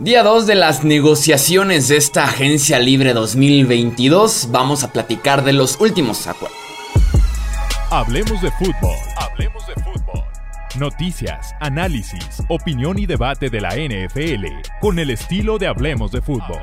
Día 2 de las negociaciones de esta agencia libre 2022. Vamos a platicar de los últimos acuerdos. Hablemos de fútbol. Hablemos de fútbol. Noticias, análisis, opinión y debate de la NFL con el estilo de Hablemos de fútbol.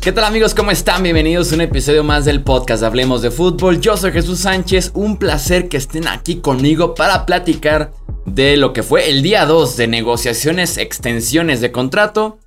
¿Qué tal amigos? ¿Cómo están? Bienvenidos a un episodio más del podcast Hablemos de Fútbol. Yo soy Jesús Sánchez, un placer que estén aquí conmigo para platicar de lo que fue el día 2 de negociaciones, extensiones de contrato,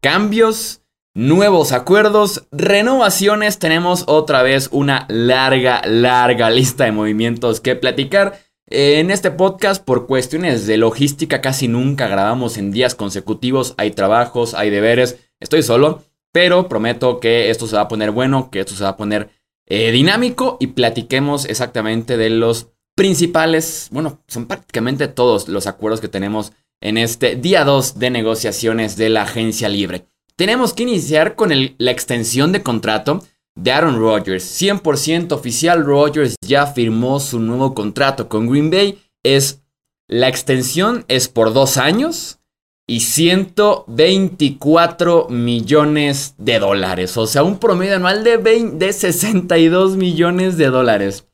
cambios, nuevos acuerdos, renovaciones. Tenemos otra vez una larga, larga lista de movimientos que platicar. En este podcast, por cuestiones de logística, casi nunca grabamos en días consecutivos. Hay trabajos, hay deberes. Estoy solo. Pero prometo que esto se va a poner bueno, que esto se va a poner eh, dinámico y platiquemos exactamente de los principales, bueno, son prácticamente todos los acuerdos que tenemos en este día 2 de negociaciones de la agencia libre. Tenemos que iniciar con la extensión de contrato de Aaron Rodgers. 100% oficial, Rodgers ya firmó su nuevo contrato con Green Bay. Es, la extensión es por dos años y 124 millones de dólares. O sea, un promedio anual de, 20, de 62 millones de dólares.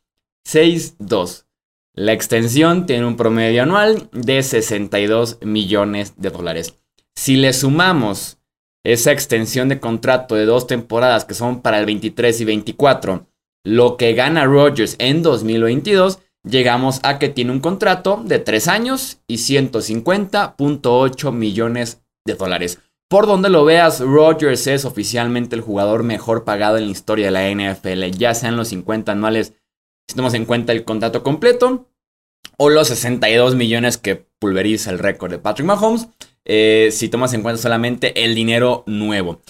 6-2. La extensión tiene un promedio anual de 62 millones de dólares. Si le sumamos esa extensión de contrato de dos temporadas que son para el 23 y 24, lo que gana Rogers en 2022, llegamos a que tiene un contrato de 3 años y 150.8 millones de dólares. Por donde lo veas, Rodgers es oficialmente el jugador mejor pagado en la historia de la NFL, ya sean los 50 anuales, si tomamos en cuenta el contrato completo, o los 62 millones que pulveriza el récord de Patrick Mahomes, eh, si tomas en cuenta solamente el dinero nuevo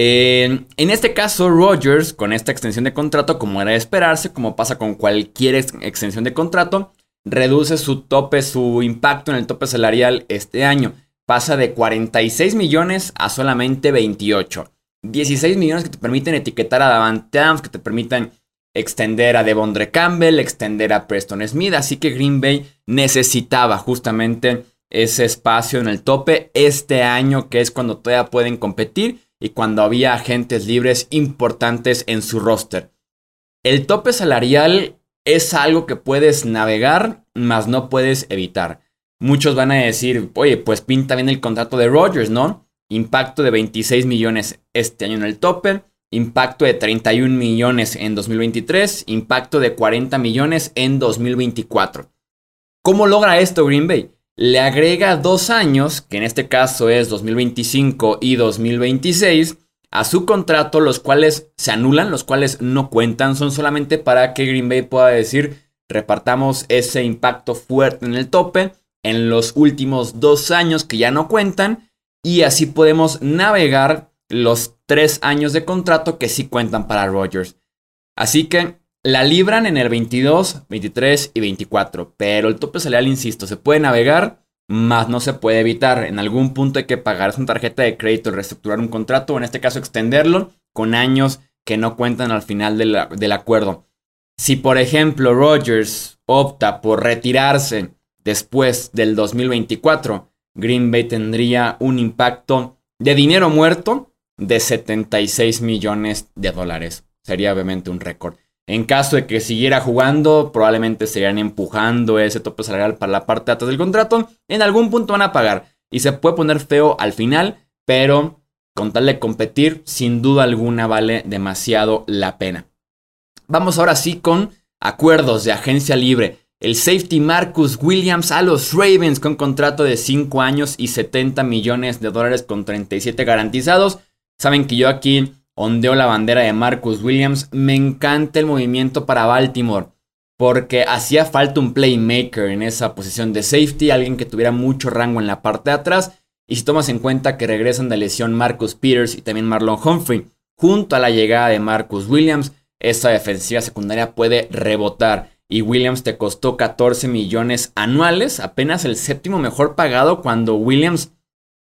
en este caso, Rogers, con esta extensión de contrato, como era de esperarse, como pasa con cualquier extensión de contrato, reduce su tope, su impacto en el tope salarial este año. Pasa de 46 millones a solamente 28. 16 millones que te permiten etiquetar a Davante Adams, que te permiten extender a Devondre Campbell, extender a Preston Smith. Así que Green Bay necesitaba justamente ese espacio en el tope este año, que es cuando todavía pueden competir y cuando había agentes libres importantes en su roster. El tope salarial es algo que puedes navegar, mas no puedes evitar. Muchos van a decir, oye, pues pinta bien el contrato de Rogers, ¿no? Impacto de 26 millones este año en el tope, impacto de 31 millones en 2023, impacto de 40 millones en 2024. ¿Cómo logra esto Green Bay? Le agrega dos años, que en este caso es 2025 y 2026, a su contrato, los cuales se anulan, los cuales no cuentan, son solamente para que Green Bay pueda decir, repartamos ese impacto fuerte en el tope en los últimos dos años que ya no cuentan, y así podemos navegar los tres años de contrato que sí cuentan para Rogers. Así que la libran en el 22, 23 y 24, pero el tope salarial, insisto, se puede navegar, más no se puede evitar. En algún punto hay que pagar una tarjeta de crédito, reestructurar un contrato, o en este caso extenderlo con años que no cuentan al final del acuerdo. Si por ejemplo Rogers opta por retirarse después del 2024, Green Bay tendría un impacto de dinero muerto de 76 millones de dólares. Sería obviamente un récord. En caso de que siguiera jugando, probablemente seguirían empujando ese tope salarial para la parte de del contrato. En algún punto van a pagar. Y se puede poner feo al final, pero con tal de competir, sin duda alguna vale demasiado la pena. Vamos ahora sí con acuerdos de agencia libre. El safety Marcus Williams a los Ravens con contrato de 5 años y 70 millones de dólares con 37 garantizados. Saben que yo aquí ondeo la bandera de Marcus Williams. Me encanta el movimiento para Baltimore. Porque hacía falta un playmaker en esa posición de safety, alguien que tuviera mucho rango en la parte de atrás. Y si tomas en cuenta que regresan de lesión Marcus Peters y también Marlon Humphrey, junto a la llegada de Marcus Williams, esa defensiva secundaria puede rebotar. Y Williams te costó 14 millones anuales, apenas el séptimo mejor pagado cuando Williams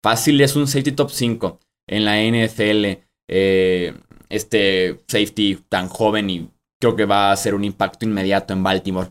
fácil es un safety top 5 en la NFL. Eh, este safety tan joven y creo que va a hacer un impacto inmediato en Baltimore.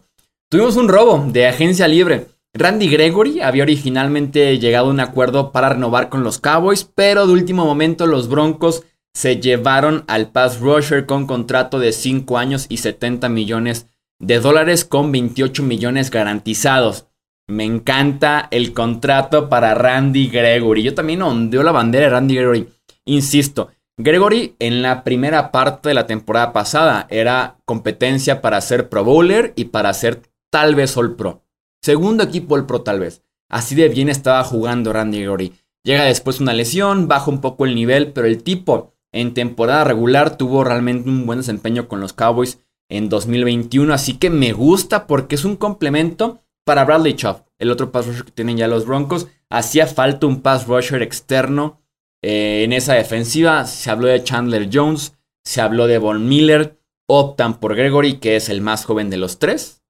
Tuvimos un robo de agencia libre. Randy Gregory había originalmente llegado a un acuerdo para renovar con los Cowboys, pero de último momento los Broncos se llevaron al pass rusher con contrato de 5 años y 70 millones de dólares con 28 millones garantizados. Me encanta el contrato para Randy Gregory. Yo también ondeo la bandera de Randy Gregory. Insisto, Gregory en la primera parte de la temporada pasada era competencia para ser Pro Bowler y para ser tal vez All Pro. Segundo equipo All Pro tal vez. Así de bien estaba jugando Randy Gregory. Llega después una lesión, baja un poco el nivel, pero el tipo en temporada regular tuvo realmente un buen desempeño con los Cowboys en 2021. Así que me gusta porque es un complemento para Bradley Chubb, el otro pass rusher que tienen ya los Broncos. Hacía falta un pass rusher externo eh, en esa defensiva se habló de Chandler Jones, se habló de Von Miller, optan por Gregory, que es el más joven de los tres.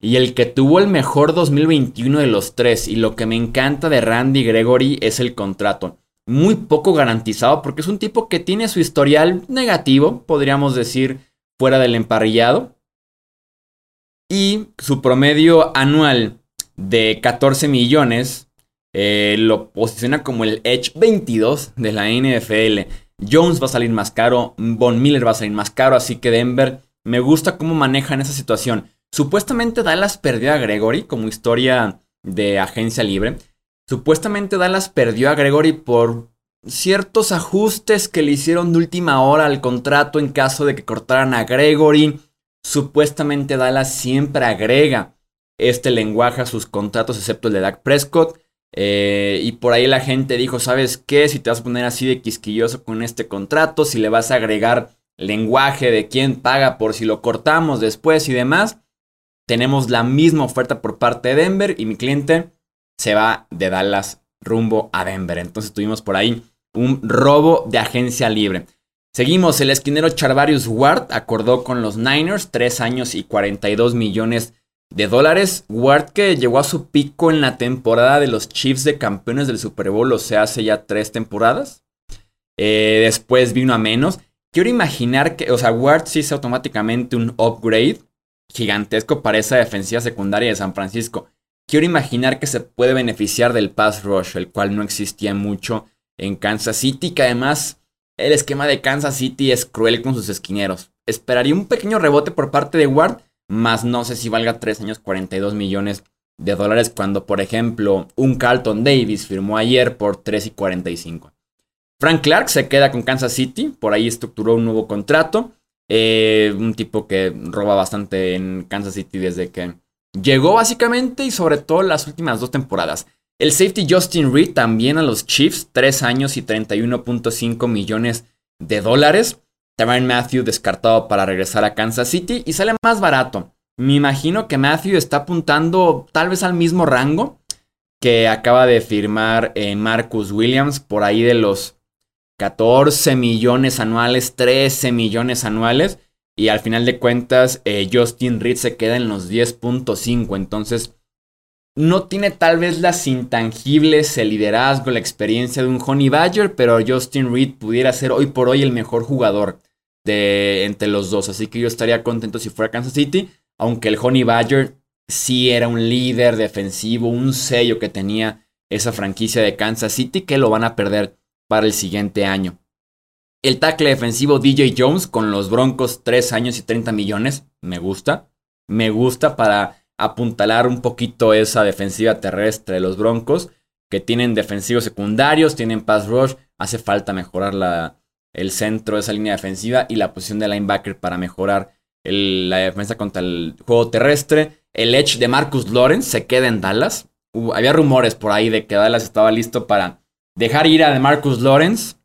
Y el que tuvo el mejor 2021 de los tres. Y lo que me encanta de Randy Gregory es el contrato. Muy poco garantizado porque es un tipo que tiene su historial negativo, podríamos decir, fuera del emparrillado. Y su promedio anual de 14 millones eh, lo posiciona como el Edge 22 de la NFL. Jones va a salir más caro, Von Miller va a salir más caro, así que Denver me gusta cómo manejan esa situación. Supuestamente Dallas perdió a Gregory como historia de agencia libre. Supuestamente Dallas perdió a Gregory por ciertos ajustes que le hicieron de última hora al contrato en caso de que cortaran a Gregory. Supuestamente Dallas siempre agrega este lenguaje a sus contratos, excepto el de Dak Prescott. Eh, y por ahí la gente dijo, ¿sabes qué? Si te vas a poner así de quisquilloso con este contrato, si le vas a agregar lenguaje de quién paga por si lo cortamos después y demás, tenemos la misma oferta por parte de Denver y mi cliente se va de Dallas rumbo a Denver. Entonces tuvimos por ahí un robo de agencia libre. Seguimos, el esquinero Charvarius Ward acordó con los Niners 3 años y 42 millones de dólares. Ward que llegó a su pico en la temporada de los Chiefs de campeones del Super Bowl, o sea, hace ya tres temporadas. Eh, después vino a menos. Quiero imaginar que, o sea, Ward sí es automáticamente un upgrade gigantesco para esa defensiva secundaria de San Francisco. Quiero imaginar que se puede beneficiar del pass rush, el cual no existía mucho en Kansas City, que además el esquema de Kansas City es cruel con sus esquineros. Esperaría un pequeño rebote por parte de Ward, más no sé si valga 3 años 42 millones de dólares cuando, por ejemplo, un Carlton Davis firmó ayer por 3 y 45. Frank Clark se queda con Kansas City, por ahí estructuró un nuevo contrato. Eh, un tipo que roba bastante en Kansas City desde que llegó básicamente y sobre todo las últimas dos temporadas. El safety Justin Reed también a los Chiefs, 3 años y 31.5 millones de dólares. Tyrann Matthew descartado para regresar a Kansas City y sale más barato. Me imagino que Matthew está apuntando tal vez al mismo rango que acaba de firmar eh, Marcus Williams por ahí de los 14 millones anuales, 13 millones anuales. Y al final de cuentas, eh, Justin Reed se queda en los 10.5. Entonces, no tiene tal vez las intangibles, el liderazgo, la experiencia de un Honey Badger, pero Justin Reed pudiera ser hoy por hoy el mejor jugador de entre los dos. Así que yo estaría contento si fuera Kansas City, aunque el Honey Badger sí era un líder defensivo, un sello que tenía esa franquicia de Kansas City que lo van a perder para el siguiente año. El tackle defensivo DJ Jones con los Broncos 3 años y 30 millones, me gusta. Me gusta para apuntalar un poquito esa defensiva terrestre de los Broncos, que tienen defensivos secundarios, tienen pass rush, hace falta mejorar la, el centro de esa línea defensiva y la posición de linebacker para mejorar la defensa contra el juego terrestre. El edge de Marcus Lawrence se queda en Dallas. había rumores por ahí de que Dallas estaba listo para dejar ir a de Marcus Lawrence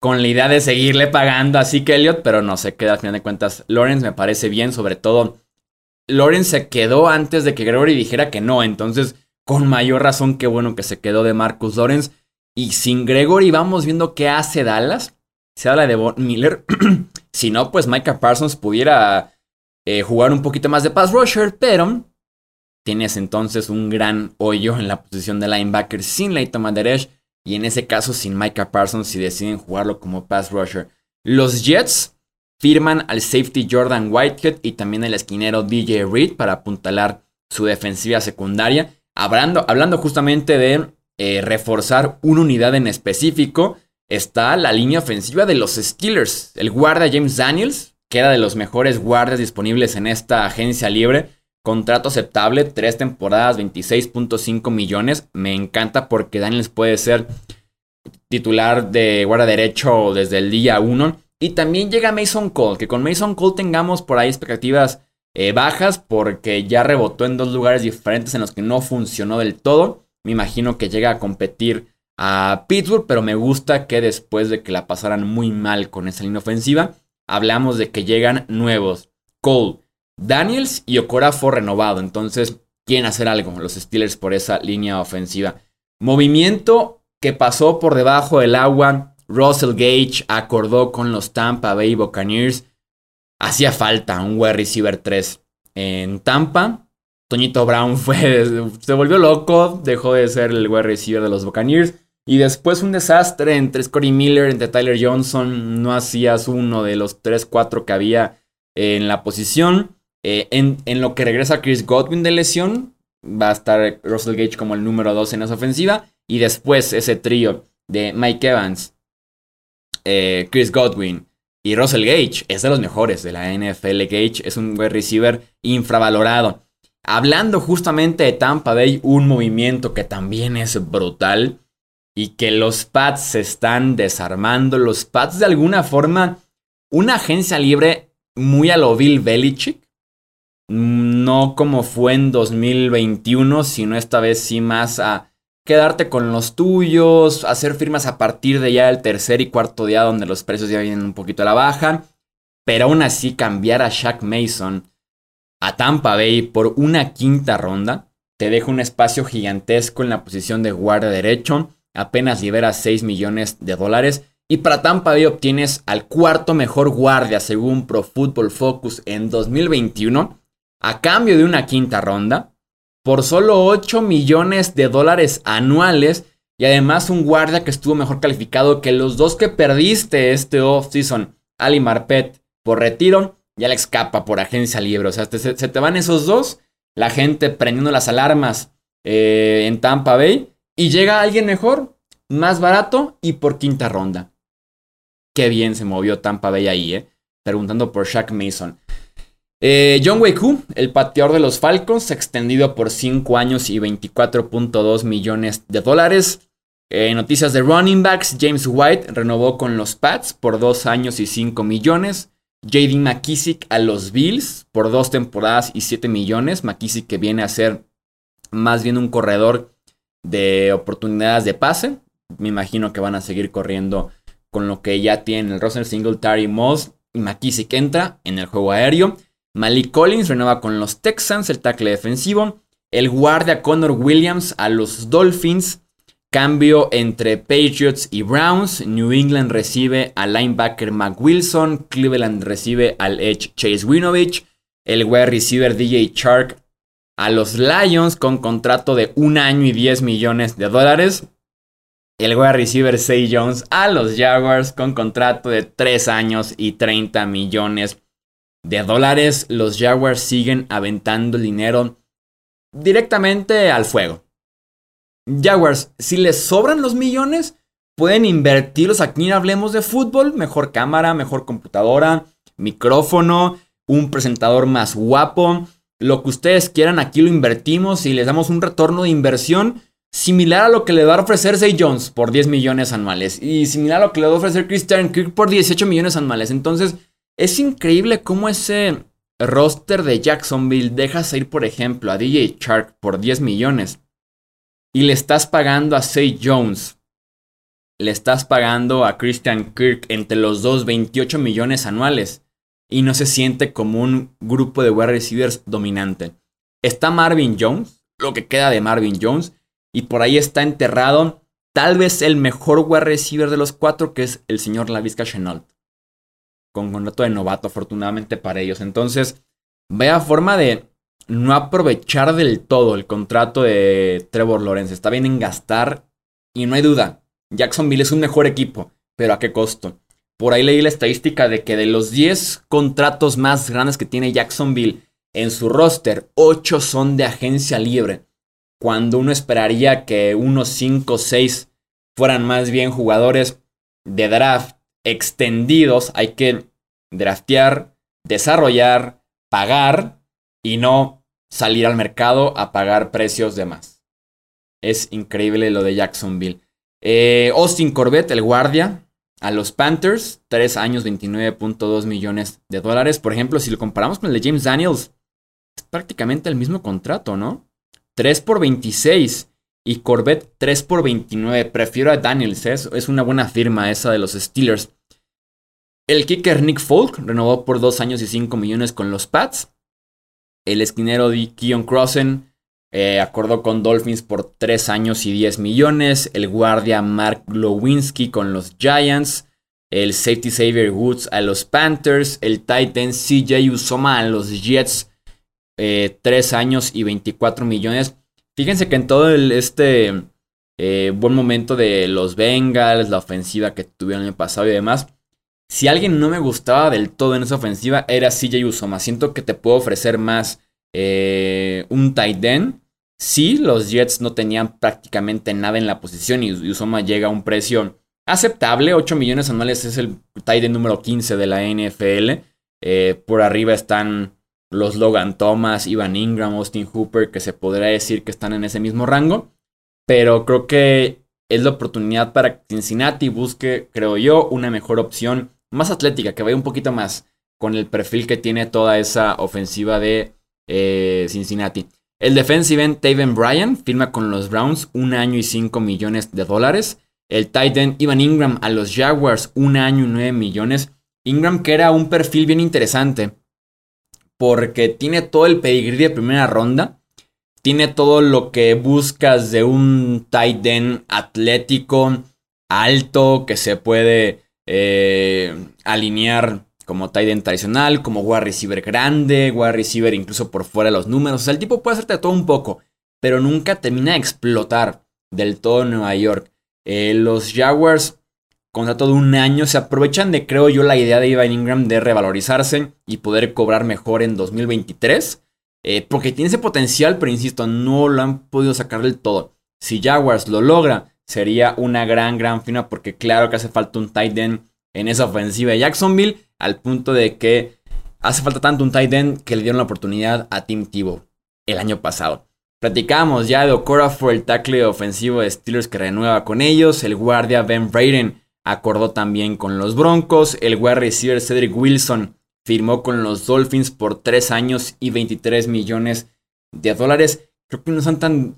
con la idea de seguirle pagando a Zeke Elliott, pero no se queda al final de cuentas. Lawrence me parece bien, sobre todo Lawrence se quedó antes de que Gregory dijera que no. Entonces, con mayor razón, qué bueno que se quedó de Marcus Lawrence. Y sin Gregory vamos viendo qué hace Dallas. Se habla de Von Miller. si no, pues Micah Parsons pudiera eh, jugar un poquito más de pass rusher, pero tienes entonces un gran hoyo en la posición de linebacker sin Leighton Manderesh. y en ese caso sin Micah Parsons si deciden jugarlo como pass rusher. Los Jets firman al safety Jordan Whitehead y también al esquinero DJ Reed para apuntalar su defensiva secundaria. Hablando, hablando justamente de eh, reforzar una unidad en específico, está la línea ofensiva de los Steelers. El guarda James Daniels, que era de los mejores guardias disponibles en esta agencia libre. Contrato aceptable, tres temporadas, 26.5 millones. Me encanta porque Daniels puede ser titular de guarda derecho desde el día 1. Y también llega Mason Cole, que con Mason Cole tengamos por ahí expectativas eh, bajas porque ya rebotó en dos lugares diferentes en los que no funcionó del todo. Me imagino que llega a competir a Pittsburgh, pero me gusta que después de que la pasaran muy mal con esa línea ofensiva, hablamos de que llegan nuevos. Cole, Daniels y Okorafor renovado. Entonces, quieren hacer algo los Steelers por esa línea ofensiva. Movimiento que pasó por debajo del agua. Russell Gage acordó con los Tampa Bay Buccaneers. Hacía falta un wide receiver 3 en Tampa. Toñito Brown fue, se volvió loco, dejó de ser el wide receiver de los Buccaneers. Y después un desastre entre Scotty Miller, entre Tyler Johnson. No hacías uno de los 3-4 que había en la posición. Eh, en, lo que regresa Chris Godwin de lesión, va a estar Russell Gage como el número 2 en esa ofensiva. Y después ese trío de Mike Evans, eh, Chris Godwin y Russell Gage es de los mejores de la NFL. Gage es un wide receiver infravalorado. Hablando justamente de Tampa Bay, un movimiento que también es brutal y que los Pats se están desarmando. Los Pats de alguna forma, una agencia libre muy a lo Bill Belichick. No como fue en 2021, sino esta vez sí más a quedarte con los tuyos, hacer firmas a partir de ya el tercer y cuarto día donde los precios ya vienen un poquito a la baja. Pero aún así cambiar a Shaq Mason a Tampa Bay por una quinta ronda te deja un espacio gigantesco en la posición de guardia derecho apenas libera 6 millones de dólares. Y para Tampa Bay obtienes al cuarto mejor guardia según Pro Football Focus en 2021 a cambio de una quinta ronda por solo 8 millones de dólares anuales y además un guardia que estuvo mejor calificado que los dos que perdiste este offseason, Ali Marpet por retiro y Alex Capa por agencia libre. O sea, se, te van esos dos, la gente prendiendo las alarmas eh, en Tampa Bay y llega alguien mejor, más barato y por quinta ronda. Qué bien se movió Tampa Bay ahí, ¿eh? Preguntando por Shaq Mason. Eh, John Wayku, el pateador de los Falcons, extendido por 5 años y 24.2 millones de dólares. Eh, noticias de running backs, James White renovó con los Pats por 2 años y 5 millones. JD McKissick a los Bills por 2 temporadas y 7 millones. McKissick que viene a ser más bien un corredor de oportunidades de pase. Me imagino que van a seguir corriendo con lo que ya tienen el roster Singletary, Moss y McKissick entra en el juego aéreo. Malik Collins renueva con los Texans, el tackle defensivo. El guardia Connor Williams a los Dolphins. Cambio entre Patriots y Browns. New England recibe al linebacker Mac Wilson. Cleveland recibe al edge Chase Winovich. El wide receiver DJ Shark a los Lions con contrato de un año y 10 millones de dólares. El wide receiver Say Jones a los Jaguars con contrato de 3 años y 30 millones de dólares. Los Jaguars siguen aventando el dinero directamente al fuego. Jaguars, si les sobran los millones, pueden invertirlos aquí en Hablemos de Fútbol. Mejor cámara, mejor computadora, micrófono, un presentador más guapo lo que ustedes quieran, aquí lo invertimos y les damos un retorno de inversión similar a lo que le va a ofrecer Zay Jones por 10 millones anuales y similar a lo que le va a ofrecer Christian Kirk por 18 millones anuales. Entonces, es increíble cómo ese roster de Jacksonville dejas ir, por ejemplo, a DJ Shark por 10 millones y le estás pagando a Zay Jones. Le estás pagando a Christian Kirk entre los dos 28 millones anuales y no se siente como un grupo de wide receivers dominante. Está Marvin Jones, lo que queda de Marvin Jones, y por ahí está enterrado tal vez el mejor wide receiver de los cuatro, que es el señor Lavisca Chenault. Con contrato de novato, afortunadamente para ellos. Entonces, vea forma de no aprovechar del todo el contrato de Trevor Lawrence. Está bien en gastar y no hay duda. Jacksonville es un mejor equipo, pero ¿a qué costo? Por ahí leí la estadística de que de los 10 contratos más grandes que tiene Jacksonville en su roster, 8 son de agencia libre. Cuando uno esperaría que unos 5 o 6 fueran más bien jugadores de draft extendidos, hay que draftear, desarrollar, pagar y no salir al mercado a pagar precios de más. Es increíble lo de Jacksonville. Eh, Austin Corbett, el guardia, a los Panthers, 3 años, 29.2 millones de dólares. Por ejemplo, si lo comparamos con el de James Daniels, es prácticamente el mismo contrato, ¿no? 3 por 26 y Corbett 3 por 29. Prefiero a Daniels, ¿eh? es una buena firma esa de los Steelers. El kicker Nick Folk renovó por 2 años y 5 millones con los Pats. El esquinero Keon Crossen eh, acordó con Dolphins por 3 años y 10 millones. El guardia Mark Glowinski con los Giants. El safety Xavier Woods a los Panthers. El Titan CJ Usoma a los Jets. 3 eh, años y 24 millones. Fíjense que en todo este eh, buen momento de los Bengals, la ofensiva que tuvieron el pasado y demás. Si alguien no me gustaba del todo en esa ofensiva era CJ Usoma. Siento que te puedo ofrecer más un tight end Sí, los Jets no tenían prácticamente nada en la posición y Usoma llega a un precio aceptable. 8 millones anuales es el tight número 15 de la NFL. Eh, por arriba están los Logan Thomas, Ivan Ingram, Austin Hooper, que se podría decir que están en ese mismo rango. Pero creo que es la oportunidad para que Cincinnati busque, creo yo, una mejor opción más atlética, que vaya un poquito más con el perfil que tiene toda esa ofensiva de eh, Cincinnati. El defensive end Taven Bryan firma con los Browns un año y 5 millones de dólares. El tight end Ivan Ingram a los Jaguars un año y 9 millones. Ingram que era un perfil bien interesante porque tiene todo el pedigrí de primera ronda. Tiene todo lo que buscas de un tight end atlético, alto, que se puede eh, alinear como tight end tradicional, como wide receiver grande, wide receiver incluso por fuera de los números. O sea, el tipo puede hacerte todo un poco, pero nunca termina de explotar del todo Nueva York. Eh, los Jaguars, contrato de un año, se aprovechan de, creo yo, la idea de Ivan Ingram de revalorizarse y poder cobrar mejor en 2023. Eh, porque tiene ese potencial, pero insisto, no lo han podido sacar del todo. Si Jaguars lo logra, sería una gran, gran fina, porque claro que hace falta un tight end en esa ofensiva de Jacksonville al punto de que hace falta tanto un tight end que le dieron la oportunidad a Tim Tebow el año pasado. Platicamos ya de Okora fue el tackle ofensivo de Steelers que renueva con ellos. El guardia Ben Braden acordó también con los Broncos. El wide receiver Cedric Wilson firmó con los Dolphins por 3 años y 23 millones de dólares. Creo que no son tan,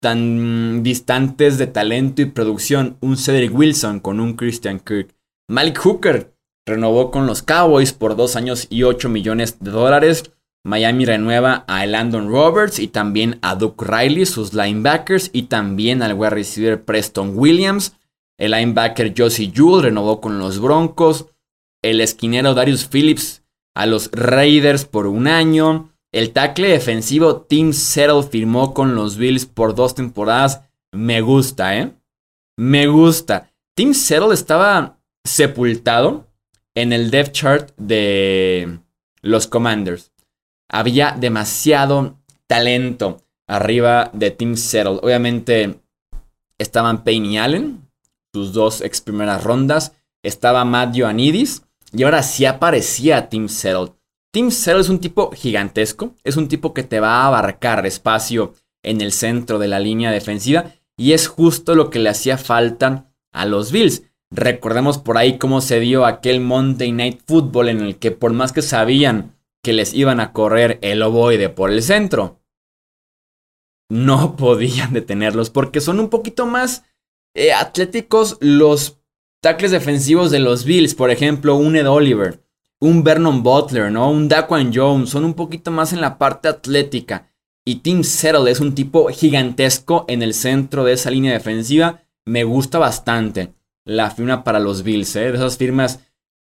tan distantes de talento y producción. Un Cedric Wilson con un Christian Kirk. Malik Hooker renovó con los Cowboys por 2 años y 8 millones de dólares. Miami renueva a Landon Roberts y también a Duke Riley, sus linebackers, y también al wide receiver Preston Williams. El linebacker Josie Jewell renovó con los Broncos. El esquinero Darius Phillips a los Raiders por un año. El tackle defensivo Tim Settle firmó con los Bills por dos temporadas. Me gusta, ¿eh? Me gusta. Tim Settle estaba sepultado en el depth chart de los Commanders. Había demasiado talento arriba de Team Settle. Obviamente estaban Payne y Allen, sus dos ex primeras rondas. Estaba Matt Ioannidis y ahora sí aparecía Team Settle. Team Settle es un tipo gigantesco, es un tipo que te va a abarcar espacio en el centro de la línea defensiva y es justo lo que le hacía falta a los Bills. Recordemos por ahí cómo se dio aquel Monday Night Football en el que por más que sabían que les iban a correr el ovoide por el centro, no podían detenerlos porque son un poquito más eh, atléticos los tackles defensivos de los Bills, por ejemplo, un Ed Oliver, un Vernon Butler, ¿no? Un Daquan Jones, son un poquito más en la parte atlética. Y Tim Settle es un tipo gigantesco en el centro de esa línea defensiva. Me gusta bastante la firma para los Bills. ¿eh? De esas firmas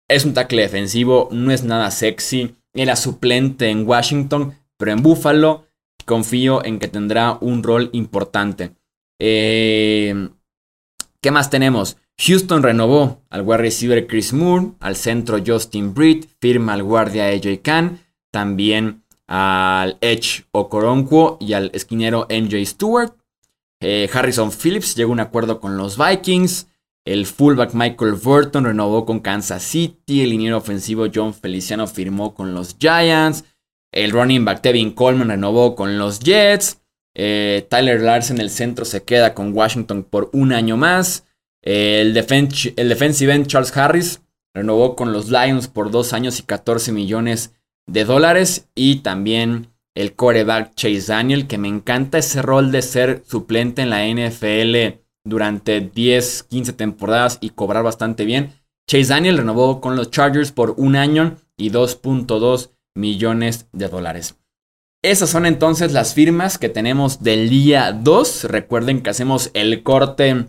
es un tackle defensivo, no es nada sexy. Era suplente en Washington, pero en Buffalo confío en que tendrá un rol importante. Eh, ¿Qué más tenemos? Houston renovó al wide receiver Chris Moore, al centro Justin Britt, firma al guardia AJ Khan, también al Edge Okoronkwo y al esquinero MJ Stewart. Eh, Harrison Phillips llegó a un acuerdo con los Vikings. El fullback Michael Burton renovó con Kansas City. El liniero ofensivo John Feliciano firmó con los Giants. El running back Tevin Coleman renovó con los Jets. Eh, Tyler Larsen, el centro, se queda con Washington por un año más. el, el defensive end Charles Harris renovó con los Lions por dos años y 14 millones de dólares. Y también el coreback Chase Daniel, que me encanta ese rol de ser suplente en la NFL durante 10, 15 temporadas y cobrar bastante bien. Chase Daniel renovó con los Chargers por un año y 2.2 millones de dólares. Esas son entonces las firmas que tenemos del día 2. Recuerden que hacemos el corte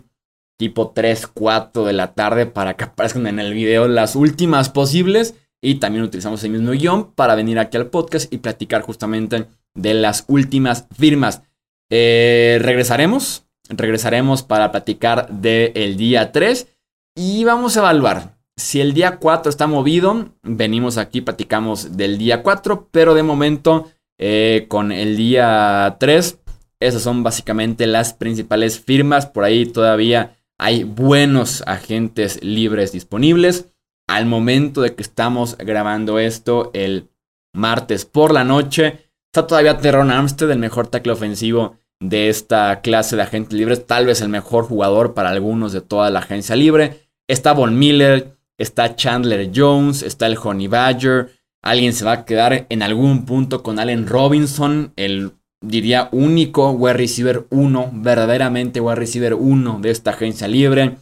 tipo 3, 4 de la tarde para que aparezcan en el video las últimas posibles. Y también utilizamos el mismo guion para venir aquí al podcast y platicar justamente de las últimas firmas. Eh, regresaremos, regresaremos para platicar del día 3 y vamos a evaluar. Si el día 4 está movido, venimos aquí, platicamos del día 4, pero de momento eh, con el día 3, esas son básicamente las principales firmas. Por ahí todavía hay buenos agentes libres disponibles al momento de que estamos grabando esto el martes por la noche. Está todavía Terron Armstead, el mejor tackle ofensivo de esta clase de agentes libres. Tal vez el mejor jugador para algunos de toda la agencia libre. Está Von Miller, está Chandler Jones, está el Honey Badger. Alguien se va a quedar en algún punto con Allen Robinson, el diría único wide receiver 1, verdaderamente wide receiver 1 de esta agencia libre.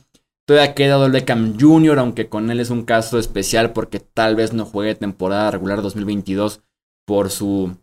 Todavía queda el Beckham Jr., aunque con él es un caso especial porque tal vez no juegue temporada regular 2022 por su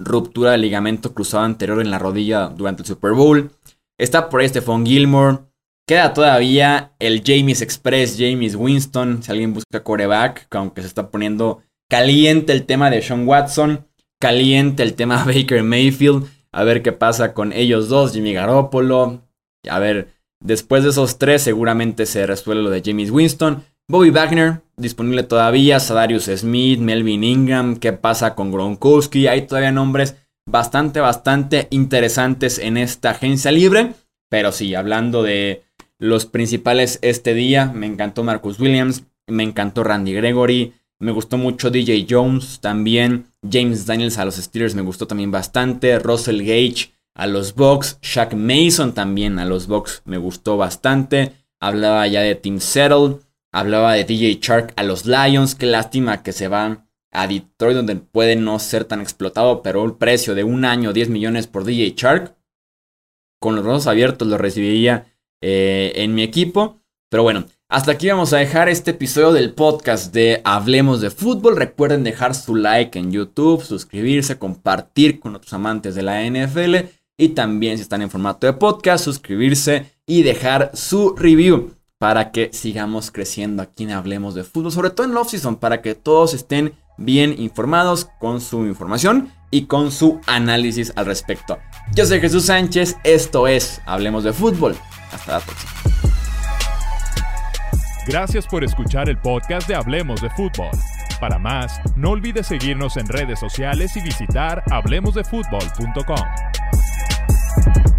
ruptura de ligamento cruzado anterior en la rodilla durante el Super Bowl. Está por ahí Stephon Gilmore. Queda todavía el James Express, James Winston, si alguien busca coreback, aunque se está poniendo caliente el tema de Sean Watson, caliente el tema Baker Mayfield. A ver qué pasa con ellos dos, Jimmy Garoppolo. A ver, Después de esos tres, seguramente se resuelve lo de James Winston. Bobby Wagner, disponible todavía. Sadarius Smith, Melvin Ingram. ¿Qué pasa con Gronkowski? Hay todavía nombres bastante, bastante interesantes en esta agencia libre. Pero sí, hablando de los principales este día, me encantó Marcus Williams, me encantó Randy Gregory, me gustó mucho DJ Jones también. James Daniels a los Steelers me gustó también bastante. Russell Gage a los Bucks. Shaq Mason también a los Bucks me gustó bastante. Hablaba ya de Team Settle. Hablaba de DJ Shark a los Lions. Qué lástima que se van a Detroit donde puede no ser tan explotado. Pero el precio de un año, 10 millones por DJ Shark. Con los brazos abiertos lo recibiría eh, en mi equipo. Pero bueno, hasta aquí vamos a dejar este episodio del podcast de Hablemos de Fútbol. Recuerden dejar su like en YouTube, suscribirse, compartir con otros amantes de la NFL y también si están en formato de podcast, suscribirse y dejar su review para que sigamos creciendo aquí en Hablemos de Fútbol, sobre todo en la offseason, para que todos estén bien informados con su información y con su análisis al respecto. Yo soy Jesús Sánchez, esto es Hablemos de Fútbol. Hasta la próxima. Gracias por escuchar el podcast de Hablemos de Fútbol. Para más, no olvides seguirnos en redes sociales y visitar hablemosdefutbol.com.